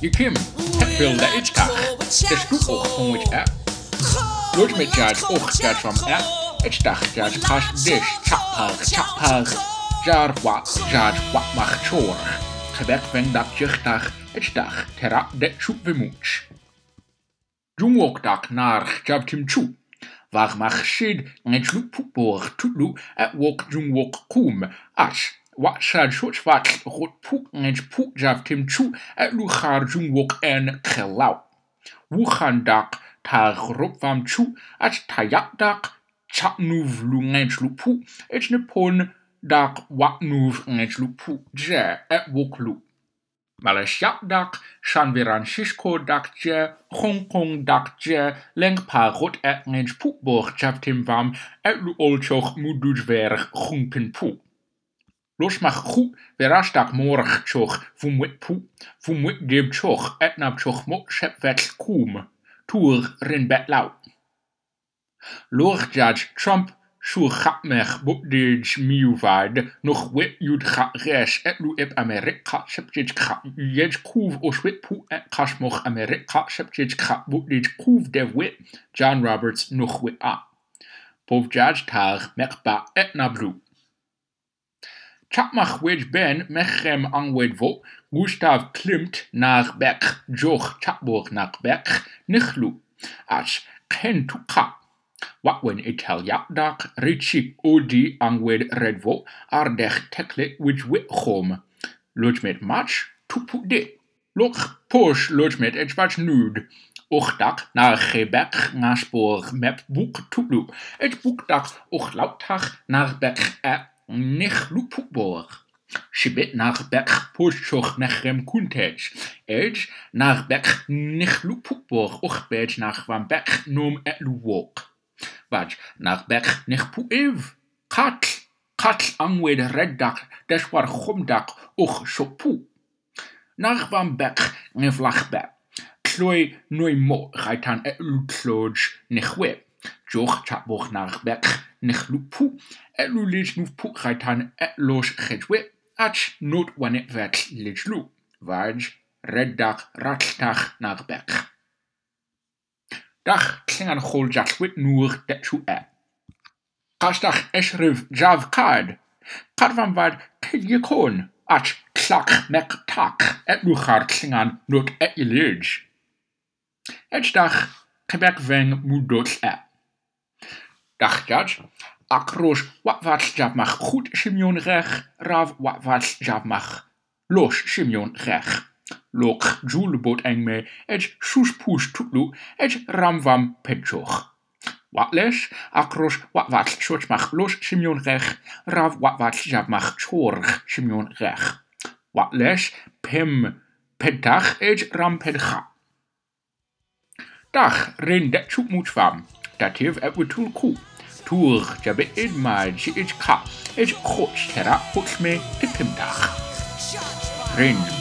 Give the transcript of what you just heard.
Je kim, het wil de itchkach. De stoep ook van which app. Lodge met judge ook judge from app. Itchkach judge kash dish, chapag, chapag. Jar wat, judge wat mag chor. Gebek wen dat juchtag, itchkach, terap de choep wemoech. Jungwok dak naar jab tim chu. Waar mag shid ngech lu poepor tutlu at wok jungwok koom. Ach, shoch wat rot poek ngech poek jab tim chu at gaar jungwok en gaan dak tar rop vam chu at nuv lu ngech lu poe. Et ne pon dak nuv ngech lu poe je at wok lu. Malashak dak, Shanviran Shishko dak je, Hong Kong dak je, Leng pa rot et ngens poekborg chaptim vam, et lu olchoch mudujverg gunken poe. Los mach gut, verrastak morch choch, vum wit poot, vum wit give Roshmachchu, Verastak Morchchoch, Fumwitpu, Fumwitgibchoch, Etnabchoch Mokshepvetkum, Tur Rinbetlau. judge Trump, Shurchapmech, Bubdij Miuvad, noch Wit Yudcha Resh, Etlu Eb Amerika, Shepjitchka, Yejkuv, Oshwitpu, Etkashmoch Amerika, Shepjitchka, Bubdijkuv, Dev Wit, John Roberts, noch Wit A. Povjaj Tar, Mekba, Etnablu. Chapmach wedge ben mechem angwed vo, Gustav Klimt naar bek, joch chapborg naar bek, nichlu, as ken tu kap. Wat wen itel dak richik odi angwed redvo ardech tekle home. Lodge met match tupu de. Lok push lodge met edge match nude. Ochdak naar gebek naspoor mep boek tulu. Het och lautag naar bek nich lupukborg. Shibit naar bek pushchoch nechrem kuntej. Edge naar bek nich lupukborg och bed naar van bek noem et luwok. Vaj nach bek nech. Kat, kat angwed reddak, deswar chomdak och shopu. Nach van bek nef lach bek. Kloi noi mo gaitan et lutloj nech we. Joch chapboch nach bek nechlupu, elu lejnufpu khaitan elosh khedwe, ach not wane vetl lejlu, vaj reddach ratlach nagbech. Dach tlingan chol jallwyd nŵr detsu e. Qasdach esrif jav kad, qarfan vad kegyekon, ach tlach mek tak, etluchar tlingan not e ilij. Edach kebek veng mudol e dachjadj, ac roes watfall jafmach chwt simion rech, raf watfall jafmach los simion rech. Loch jwlbot eng me, ej sus pwys tutlu, ej ramvam pedjoch. Watlesh, ac roes watfall siwtmach los simion rech, raf watfall jafmach chorch simion rech. Watlesh, pem pedach ej ram pedcha. Dach, rin det chwm mwtfam, datif ebwytul cwp tŵr jabe id maid si id ca id chwch tera hwch me tipimdach. Ryn